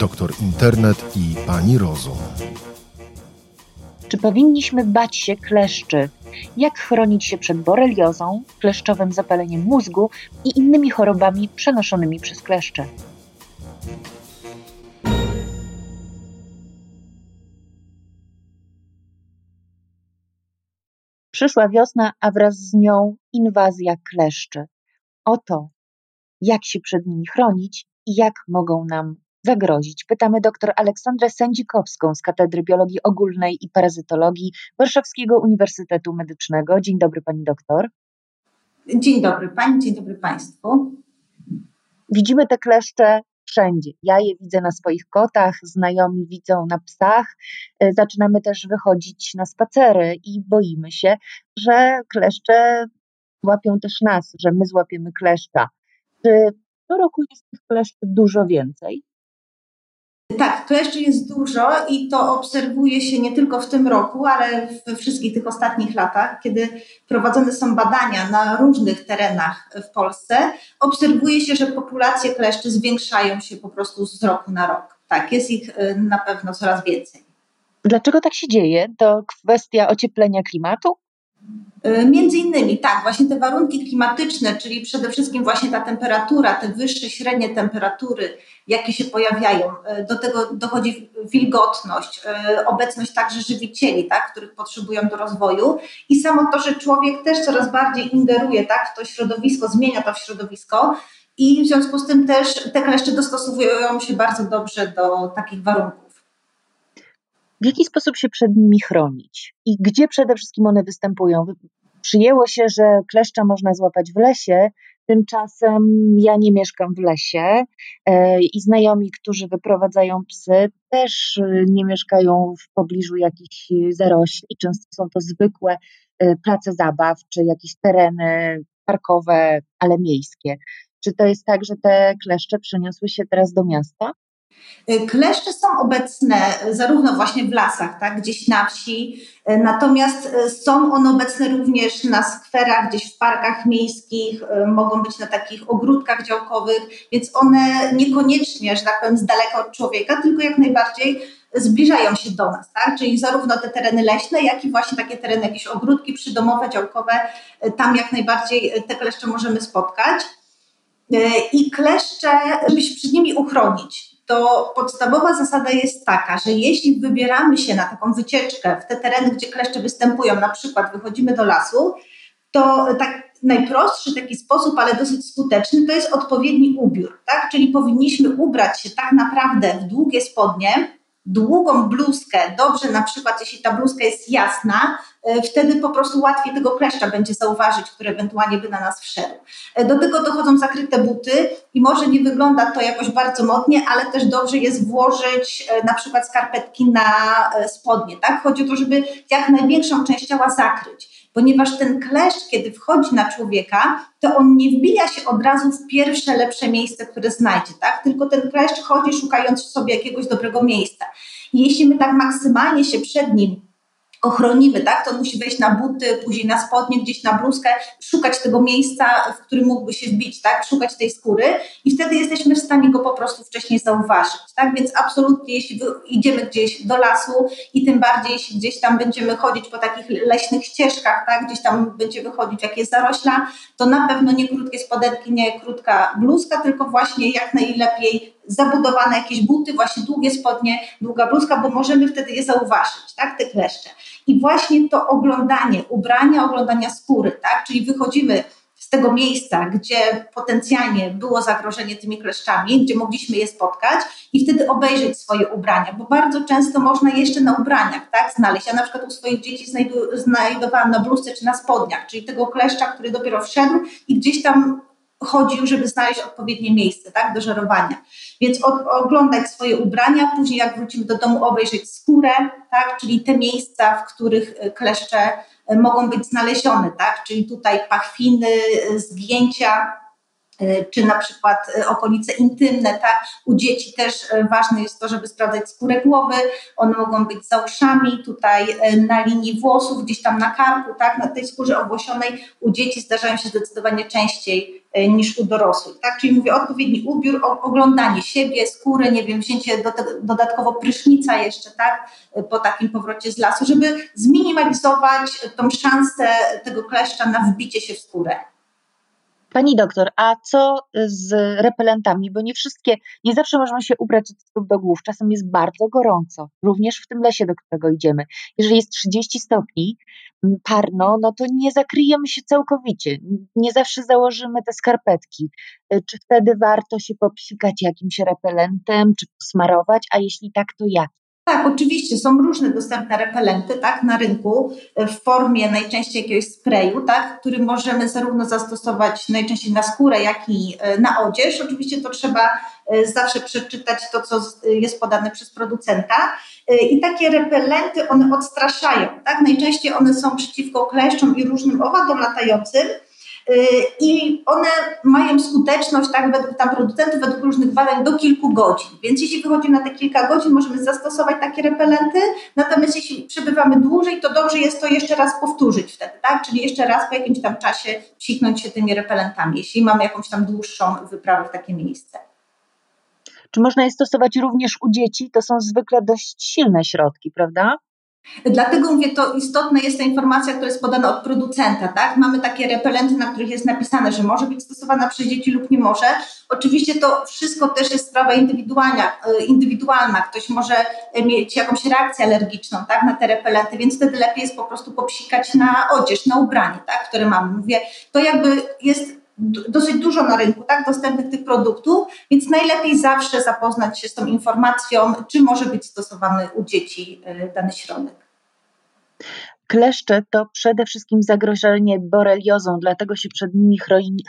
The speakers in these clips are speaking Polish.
doktor Internet i pani Rozum. Czy powinniśmy bać się kleszczy? Jak chronić się przed boreliozą, kleszczowym zapaleniem mózgu i innymi chorobami przenoszonymi przez kleszcze? Przyszła wiosna, a wraz z nią inwazja kleszczy. Oto, jak się przed nimi chronić i jak mogą nam zagrozić? Pytamy dr Aleksandrę Sędzikowską z Katedry Biologii Ogólnej i Parazytologii Warszawskiego Uniwersytetu Medycznego. Dzień dobry pani doktor. Dzień dobry pani, dzień dobry państwu. Widzimy te kleszcze wszędzie. Ja je widzę na swoich kotach, znajomi widzą na psach. E, zaczynamy też wychodzić na spacery i boimy się, że kleszcze łapią też nas, że my złapiemy kleszcza. Czy co roku jest tych kleszczy dużo więcej? Tak, kleszczy jest dużo i to obserwuje się nie tylko w tym roku, ale we wszystkich tych ostatnich latach, kiedy prowadzone są badania na różnych terenach w Polsce, obserwuje się, że populacje kleszczy zwiększają się po prostu z roku na rok. Tak, jest ich y, na pewno coraz więcej. Dlaczego tak się dzieje? To kwestia ocieplenia klimatu? Y, między innymi, tak, właśnie te warunki klimatyczne, czyli przede wszystkim właśnie ta temperatura, te wyższe, średnie temperatury, jakie się pojawiają, y, do tego dochodzi wilgotność, y, obecność także żywicieli, tak, których potrzebują do rozwoju. I samo to, że człowiek też coraz bardziej ingeruje tak, w to środowisko, zmienia to środowisko i w związku z tym też te kleszcze dostosowują się bardzo dobrze do takich warunków w jaki sposób się przed nimi chronić i gdzie przede wszystkim one występują. Przyjęło się, że kleszcza można złapać w lesie, tymczasem ja nie mieszkam w lesie e, i znajomi, którzy wyprowadzają psy, też e, nie mieszkają w pobliżu jakichś zarośli. Często są to zwykłe e, place zabaw czy jakieś tereny parkowe, ale miejskie. Czy to jest tak, że te kleszcze przeniosły się teraz do miasta? Y, kleszcze są obecne zarówno właśnie w lasach, tak, gdzieś na wsi, y, natomiast są one obecne również na skwerach, gdzieś w parkach miejskich, mogą być na takich ogródkach działkowych, więc one niekoniecznie, że tak powiem, z daleka od człowieka, tylko jak najbardziej zbliżają się do nas, tak? Czyli zarówno te tereny leśne, jak i właśnie takie tereny, jakieś ogródki przydomowe, działkowe, tam jak najbardziej te kleszcze możemy spotkać. I kleszcze, żeby się przed nimi uchronić, to podstawowa zasada jest taka, że jeśli wybieramy się na taką wycieczkę w te tereny, gdzie kleszcze występują, na przykład wychodzimy do lasu, to tak najprostszy taki sposób, ale dosyć skuteczny, to jest odpowiedni ubiór, tak? Czyli powinniśmy ubrać się tak naprawdę w długie spodnie, długą bluzkę, dobrze na przykład jeśli ta bluzka jest jasna, e, wtedy po prostu łatwiej tego kleszcza będzie zauważyć, który ewentualnie by na nas wszedł. E, do tego dochodzą zakryte buty i może nie wygląda to jakoś bardzo modnie, ale też dobrze jest włożyć e, na przykład skarpetki na spodnie, tak? Chodzi o to, żeby jak największą część ciała zakryć ponieważ ten kleszcz, kiedy wchodzi na człowieka, to on nie wbija się od razu w pierwsze lepsze miejsce, które znajdzie, tak? Tylko ten kleszcz chodzi szukając sobie jakiegoś dobrego miejsca. Jeśli my tak maksymalnie się przed nim ochronimy, tak? To musi wejść na buty, później na spodnie, gdzieś na bluzkę, szukać tego miejsca, w którym mógłby się wbić, tak? Szukać tej skóry i wtedy jesteśmy w stanie go po prostu wcześniej zauważyć, tak? Więc absolutnie, jeśli idziemy gdzieś do lasu i tym bardziej, jeśli gdzieś tam będziemy chodzić po takich leśnych ścieżkach, tak? Gdzieś tam będziemy chodzić w jakieś zarośla, to na pewno nie krótkie spodenki, nie krótka bluzka, tylko właśnie jak najlepiej zabudowane jakieś buty, właśnie długie spodnie, długa bluzka, bo możemy wtedy je zauważyć, tak, te kleszcze. I właśnie to oglądanie ubrania, oglądania skóry, tak, czyli wychodzimy z tego miejsca, gdzie potencjalnie było zagrożenie tymi kleszczami, gdzie mogliśmy je spotkać i wtedy obejrzeć swoje ubrania, bo bardzo często można jeszcze na ubraniach tak, znaleźć. Ja na przykład u swoich dzieci znajdu, znajdowałam na bluzce czy na spodniach, czyli tego kleszcza, który dopiero wszedł i gdzieś tam chodził, żeby znaleźć odpowiednie miejsce tak, do żerowania. Więc od, oglądać swoje ubrania, później jak wrócimy do domu, obejrzeć skórę, tak, czyli te miejsca, w których e, kleszcze e, mogą być znalezione, tak, czyli tutaj pachwiny, e, zgięcia, czy na przykład e, okolice intymne, tak? U dzieci też e, ważne jest to, żeby sprawdzać skórę głowy, one mogą być za uszami, tutaj na linii włosów, gdzieś tam na karku, tak? Na tej skórze owłosionej u dzieci zdarzają się zdecydowanie częściej niż u dorosłych, tak? Czyli mówię odpowiedni ubiór, oglądanie siebie, skóry, nie wiem, wzięcie do dodatkowo prysznica jeszcze, tak? Po takim powrocie z lasu, żeby zminimalizować tą szansę tego kleszcza na wbicie się w skórę. Pani doktor, a co z repelentami? Bo nie wszystkie, nie zawsze możemy się ubrać od stóp do głów. Czasem jest bardzo gorąco, również w tym lesie, do którego idziemy. Jeżeli jest 30 stopni, parno, no to nie zakryjemy się całkowicie. Nie zawsze założymy te skarpetki. Y, czy wtedy warto się popsikać jakimś repelentem, czy posmarować? A jeśli tak, to jak? Tak, oczywiście są różne dostępne repelenty tak, na rynku e, w formie najczęściej jakiegoś sprayu, tak, który możemy zarówno zastosować najczęściej na skórę, jak i e, na odzież. Oczywiście to trzeba e, zawsze przeczytać to, co jest podane przez producenta. I takie repelenty, one odstraszają. Tak? Najczęściej one są przeciwko kleszczom i różnym owadom latającym. Y, i one mają skuteczność, tak, według tam producentów, według różnych badań do kilku godzin. Więc jeśli wychodzi na te kilka godzin, możemy zastosować takie repelenty, natomiast jeśli przebywamy dłużej, to dobrze jest to jeszcze raz powtórzyć wtedy, tak? Czyli jeszcze raz po jakimś tam czasie psiknąć się tymi repelentami, jeśli mamy jakąś tam dłuższą wyprawę w takie miejsce. Czy można je stosować również u dzieci? To są zwykle dość silne środki, prawda? Dlatego mówię, to istotna jest ta informacja, która jest podana od producenta, tak? Mamy takie repelenty, na których jest napisane, że może być stosowana przez dzieci lub nie może. Oczywiście to wszystko też jest sprawa indywidualna. E, indywidualna. Ktoś może mieć jakąś reakcję alergiczną, tak? Na te repelenty, więc wtedy lepiej jest po prostu popsikać na odzież, na ubranie, tak? Które mamy. Mówię, to jakby jest dosyć dużo na rynku, tak, dostępnych tych produktów, więc najlepiej zawsze zapoznać się z tą informacją, czy może być stosowany u dzieci e, dany środek. Kleszcze to przede wszystkim zagrożenie boreliozą, dlatego się przed nimi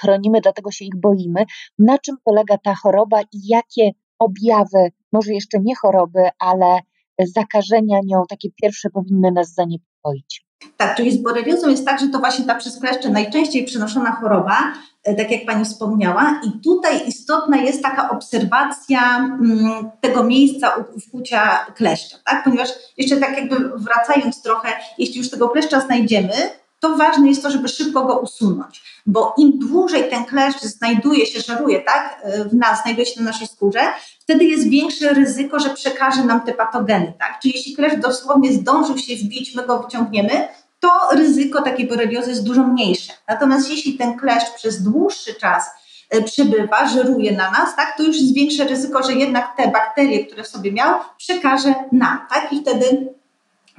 chronimy, dlatego się ich boimy. Na czym polega ta choroba i jakie objawy, może jeszcze nie choroby, ale zakażenia nią, takie pierwsze powinny nas zaniepokoić? Tak, czyli z boreliozą jest tak, że to właśnie ta przez kleszcze najczęściej przenoszona choroba, tak jak Pani wspomniała. I tutaj istotna jest taka obserwacja mm, tego miejsca ukucia kleszcza, tak? ponieważ jeszcze tak jakby wracając trochę, jeśli już tego kleszcza znajdziemy, to ważne jest to, żeby szybko go usunąć, bo im dłużej ten kleszcz znajduje się, żaruje, tak, w nas, znajduje się na naszej skórze, wtedy jest większe ryzyko, że przekaże nam te patogeny, tak? Czyli jeśli kleszcz dosłownie zdążył się wbić, my go wyciągniemy, to ryzyko takiej boreliozy jest dużo mniejsze. Natomiast jeśli ten kleszcz przez dłuższy czas e, przybywa, żeruje na nas, tak, to już jest większe ryzyko, że jednak te bakterie, które sobie miał, przekaże nam, tak, i wtedy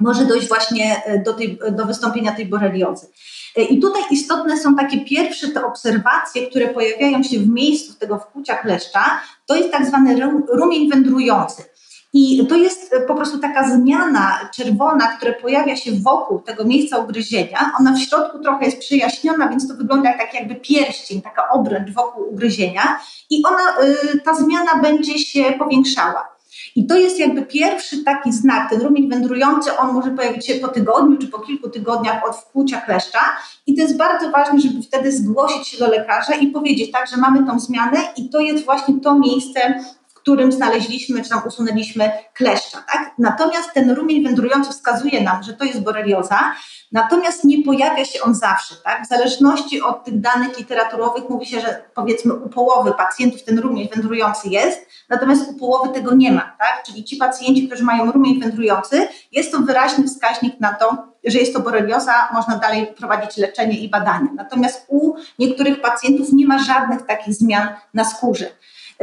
może dojść właśnie e, do, tej, do wystąpienia tej boreliozy. E, I tutaj istotne są takie pierwsze te obserwacje, które pojawiają się w miejscu tego wkłucia kleszcza. To jest tak zwany rumień wędrujący. I to jest e, po prostu taka zmiana czerwona, która pojawia się wokół tego miejsca ugryzienia. Ona w środku trochę jest przejaśniona, więc to wygląda tak jakby pierścień, taka obręcz wokół ugryzienia. I ona, ta zmiana będzie się powiększała. I to jest jakby pierwszy taki znak, ten rumień wędrujący, on może pojawić się po tygodniu czy po kilku tygodniach od wkłucia kleszcza i to jest bardzo ważne, żeby wtedy zgłosić się do lekarza i powiedzieć tak, że mamy tą zmianę i to jest właśnie to miejsce, którym znaleźliśmy czy tam usunęliśmy kleszcza. Tak? Natomiast ten rumień wędrujący wskazuje nam, że to jest borelioza, natomiast nie pojawia się on zawsze. Tak? W zależności od tych danych literaturowych mówi się, że powiedzmy u połowy pacjentów ten rumień wędrujący jest, natomiast u połowy tego nie ma. Tak? Czyli ci pacjenci, którzy mają rumień wędrujący, jest to wyraźny wskaźnik na to, że jest to borelioza, można dalej prowadzić leczenie i badania. Natomiast u niektórych pacjentów nie ma żadnych takich zmian na skórze.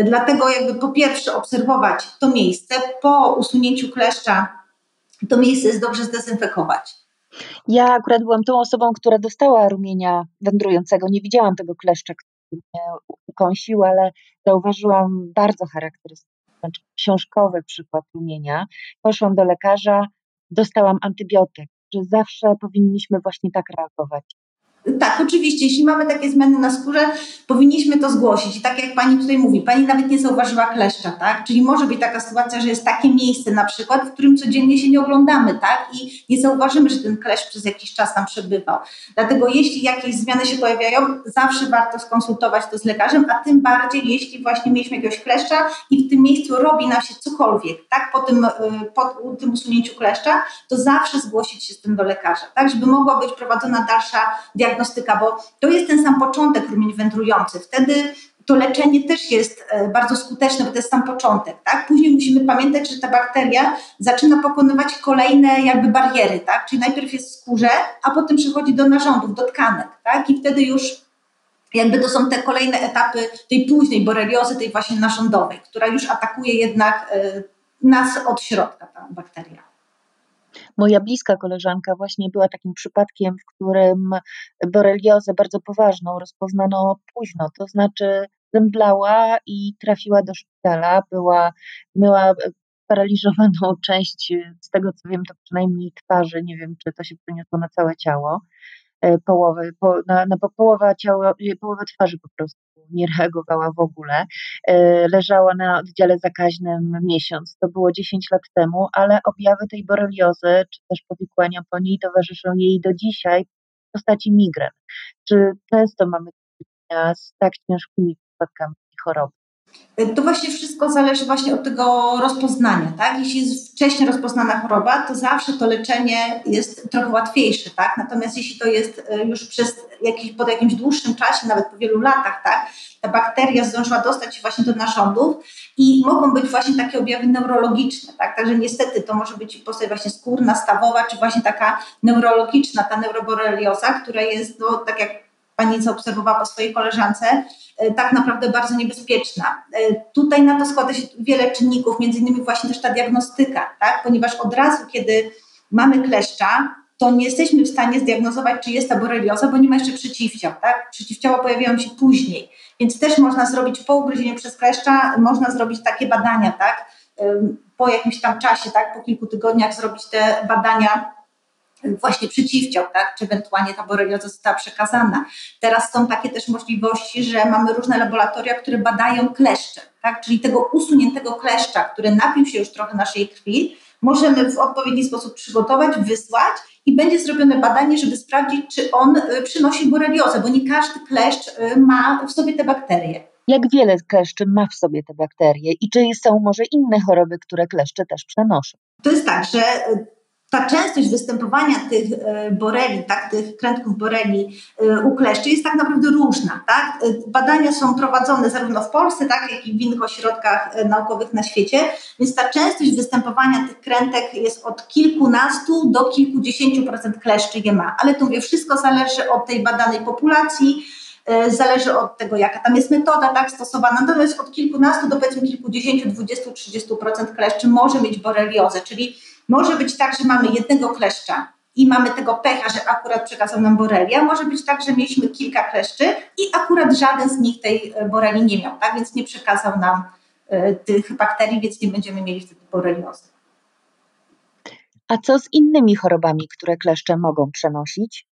Dlatego jakby po pierwsze obserwować to miejsce, po usunięciu kleszcza to miejsce jest dobrze zdezynfekować. Ja akurat byłam tą osobą, która dostała rumienia wędrującego. Nie widziałam tego kleszcza, który mnie ukąsił, ale zauważyłam bardzo charakterystyczny, znaczy książkowy przykład rumienia. Poszłam do lekarza, dostałam antybiotyk, że zawsze powinniśmy właśnie tak reagować. Tak, oczywiście. Jeśli mamy takie zmiany na skórze, powinniśmy to zgłosić. I tak jak pani tutaj mówi, pani nawet nie zauważyła kleszcza, tak? Czyli może być taka sytuacja, że jest takie miejsce na przykład, w którym codziennie się nie oglądamy, tak? I nie zauważymy, że ten kleszcz przez jakiś czas tam przebywał. Dlatego jeśli jakieś zmiany się pojawiają, zawsze warto skonsultować to z lekarzem, a tym bardziej, jeśli właśnie mieliśmy jakiegoś kleszcza i w tym miejscu robi nam się cokolwiek, tak? Po tym, y, po tym usunięciu kleszcza, to zawsze zgłosić się z tym do lekarza, tak? Żeby mogła być prowadzona dalsza diagnostyka, bo to jest ten sam początek rumień wędrujący. Wtedy to leczenie też jest e, bardzo skuteczne, bo to jest sam początek, tak? Później musimy pamiętać, że ta bakteria zaczyna pokonywać kolejne jakby bariery, tak? Czyli najpierw jest w skórze, a potem przechodzi do narządów, do tkanek, tak? I wtedy już jakby to są te kolejne etapy tej późnej boreliozy, tej właśnie narządowej, która już atakuje jednak e, nas od środka, ta bakteria. Moja bliska koleżanka właśnie była takim przypadkiem, w którym boreliozę bardzo poważną rozpoznano późno, to znaczy zemdlała i trafiła do szpitala, była, miała paraliżowaną część, z tego co wiem, to przynajmniej twarzy, nie wiem czy to się przeniosło na całe ciało. E, połowy, po, na, na połowa ciała, połowa twarzy po prostu nie reagowała w ogóle. E, leżała na oddziale zakaźnym miesiąc, to było 10 lat temu, ale objawy tej boreliozy, czy też powikłania po niej towarzyszą jej do dzisiaj w postaci migren. Czy często mamy z tak ciężkimi przypadkami choroby? To właśnie wszystko zależy właśnie od tego rozpoznania, tak? Jeśli jest wcześniej rozpoznana choroba, to zawsze to leczenie jest trochę łatwiejsze, tak? Natomiast jeśli to jest e, już przez jakiś, pod jakimś dłuższym czasie, nawet po wielu latach, tak? Ta bakteria zdążyła dostać się właśnie do narządów i mogą być właśnie takie objawy neurologiczne, tak? Także niestety to może być postać właśnie skórna, stawowa, czy właśnie taka neurologiczna, ta neuroborelioza, która jest, no, tak jak pani zaobserwowała po swojej koleżance, e, tak naprawdę bardzo niebezpieczna. E, tutaj na to składa się wiele czynników, między innymi właśnie też ta diagnostyka, tak? ponieważ od razu, kiedy mamy kleszcza, to nie jesteśmy w stanie zdiagnozować, czy jest ta borelioza, bo nie ma jeszcze przeciwciał. Tak? Przeciwciała pojawiają się później, więc też można zrobić po ugryzieniu przez kleszcza, można zrobić takie badania, tak? po jakimś tam czasie, tak? po kilku tygodniach zrobić te badania właśnie przeciwciał, tak? czy ewentualnie ta borelioza została przekazana. Teraz są takie też możliwości, że mamy różne laboratoria, które badają kleszcze, tak? czyli tego usuniętego kleszcza, który napił się już trochę naszej krwi, możemy w odpowiedni sposób przygotować, wysłać i będzie zrobione badanie, żeby sprawdzić, czy on y, przynosi boreliozę, bo nie każdy kleszcz y, ma w sobie te bakterie. Jak wiele kleszczy ma w sobie te bakterie i czy są może inne choroby, które kleszcze też przenoszą? To jest tak, że y, ta częstość występowania tych e, boreli, tak, tych krętków boreli e, u kleszczy jest tak naprawdę różna. Tak? E, badania są prowadzone zarówno w Polsce, tak, jak i w innych ośrodkach naukowych na świecie, więc ta częstość występowania tych krętek jest od kilkunastu do kilkudziesięciu procent kleszczy je ma. Ale tu mówię, wszystko zależy od tej badanej populacji, zależy od tego, jaka tam jest metoda tak stosowana. Natomiast od kilkunastu do powiedzmy kilkudziesięciu, dwudziestu, trzydziestu procent kleszczy może mieć boreliozę, czyli może być tak, że mamy jednego kleszcza i mamy tego pecha, że akurat przekazał nam borelia. Może być tak, że mieliśmy kilka kleszczy i akurat żaden z nich tej e, boreli nie miał, tak? więc nie przekazał nam y, tych bakterii, więc nie będziemy mieli wtedy boreliozy. A co z innymi chorobami, które kleszcze mogą przenosić?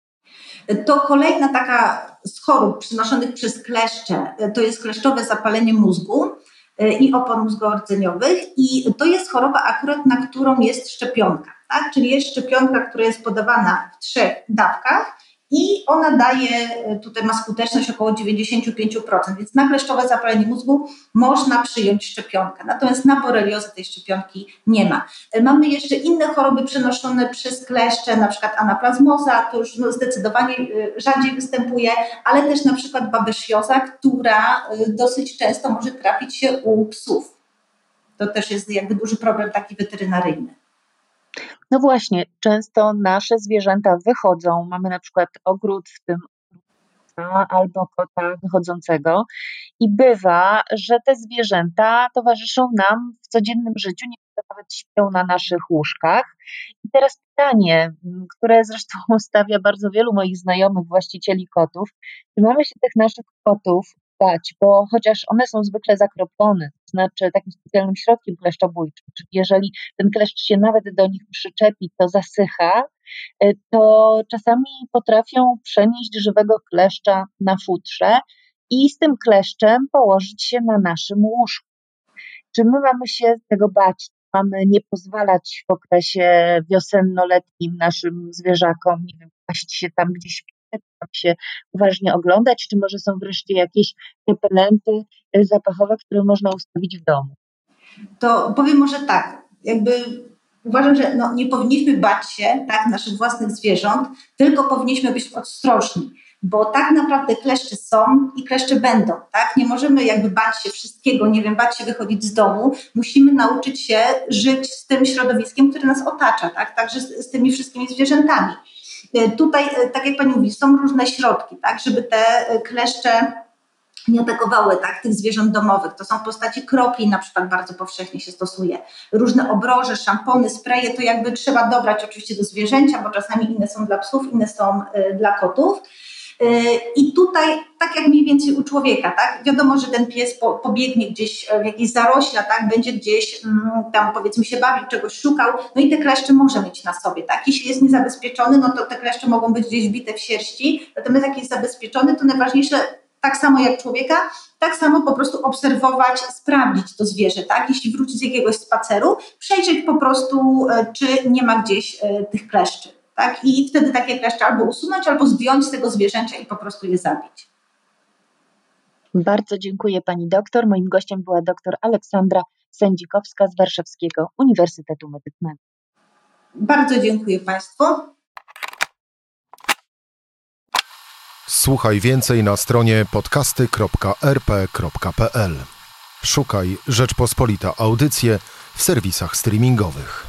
To kolejna taka z chorób przynoszonych przez kleszcze, e, to jest kleszczowe zapalenie mózgu. E, i opon mózgowo-rdzeniowych i to jest choroba akurat, na którą jest szczepionka, tak? czyli jest szczepionka, która jest podawana w trzech dawkach i ona daje, e, tutaj ma skuteczność około 95%, więc na kleszczowe zapalenie mózgu można przyjąć szczepionkę. Natomiast na boreliozę tej szczepionki nie ma. E, mamy jeszcze inne choroby przenoszone przez kleszcze, na przykład anaplazmoza, to już no zdecydowanie e, rzadziej występuje, ale też na przykład babesjoza, która dosyć często może trafić się u psów. To też jest jakby duży problem taki weterynaryjny. No właśnie, często nasze zwierzęta wychodzą, mamy na przykład ogród, w tym albo kota wychodzącego. I bywa, że te zwierzęta towarzyszą nam w codziennym życiu, niektóre nawet śpią na naszych łóżkach. I teraz pytanie, które zresztą stawia bardzo wielu moich znajomych właścicieli kotów, czy mamy się tych naszych kotów bo chociaż one są zwykle zakroplone, to znaczy takim specjalnym środkiem kleszczobójczym, czyli jeżeli ten kleszcz się nawet do nich przyczepi, to zasycha, y, to czasami potrafią przenieść żywego kleszcza na futrze i z tym kleszczem położyć się na naszym łóżku. Czy my mamy się tego bać? Mamy nie pozwalać w okresie wiosenno-letnim naszym zwierzakom, nie wiem, paść się tam gdzieś tam się uważnie oglądać, czy może są wreszcie jakieś repelenty y, zapachowe, które można ustawić w domu? To powiem może tak, jakby uważam, że no, nie powinniśmy bać się tak, naszych własnych zwierząt, tylko powinniśmy być ostrożni bo tak naprawdę kleszcze są i kleszcze będą, tak? Nie możemy jakby bać się wszystkiego, nie wiem, bać się wychodzić z domu. Musimy nauczyć się żyć z tym środowiskiem, które nas otacza, tak? Także z, z tymi wszystkimi zwierzętami. E, tutaj, e, tak jak Pani mówi, są różne środki, tak? Żeby te e, kleszcze nie atakowały tak, tych zwierząt domowych. To są postaci kropli, na przykład bardzo powszechnie się stosuje. Różne obroże, szampony, spreje, to jakby trzeba dobrać oczywiście do zwierzęcia, bo czasami inne są dla psów, inne są dla kotów. I tutaj, tak jak mniej więcej u człowieka, tak? Wiadomo, że ten pies po, pobiegnie gdzieś w jakieś zarośla, tak? Będzie gdzieś mm, tam powiedzmy się bawił, czegoś szukał, no i te kleszcze może mieć na sobie, tak? Jeśli jest niezabezpieczony, no to te kleszcze mogą być gdzieś bite w sierści, natomiast jak jest zabezpieczony, to najważniejsze tak samo jak człowieka, tak samo po prostu obserwować, sprawdzić to zwierzę, tak? Jeśli wróci z jakiegoś spaceru, przejrzeć po prostu, e, czy nie ma gdzieś e, tych kleszczy tak? I wtedy takie kleszcze albo usunąć, albo zdjąć z tego zwierzęcia i po prostu je zabić. Bardzo dziękuję pani doktor. Moim gościem była doktor Aleksandra Sędzikowska z Warszawskiego Uniwersytetu Medycznego. Bardzo dziękuję Państwu. Słuchaj więcej na stronie podcasty.rp.pl. Szukaj Rzeczpospolita Audycje w serwisach streamingowych.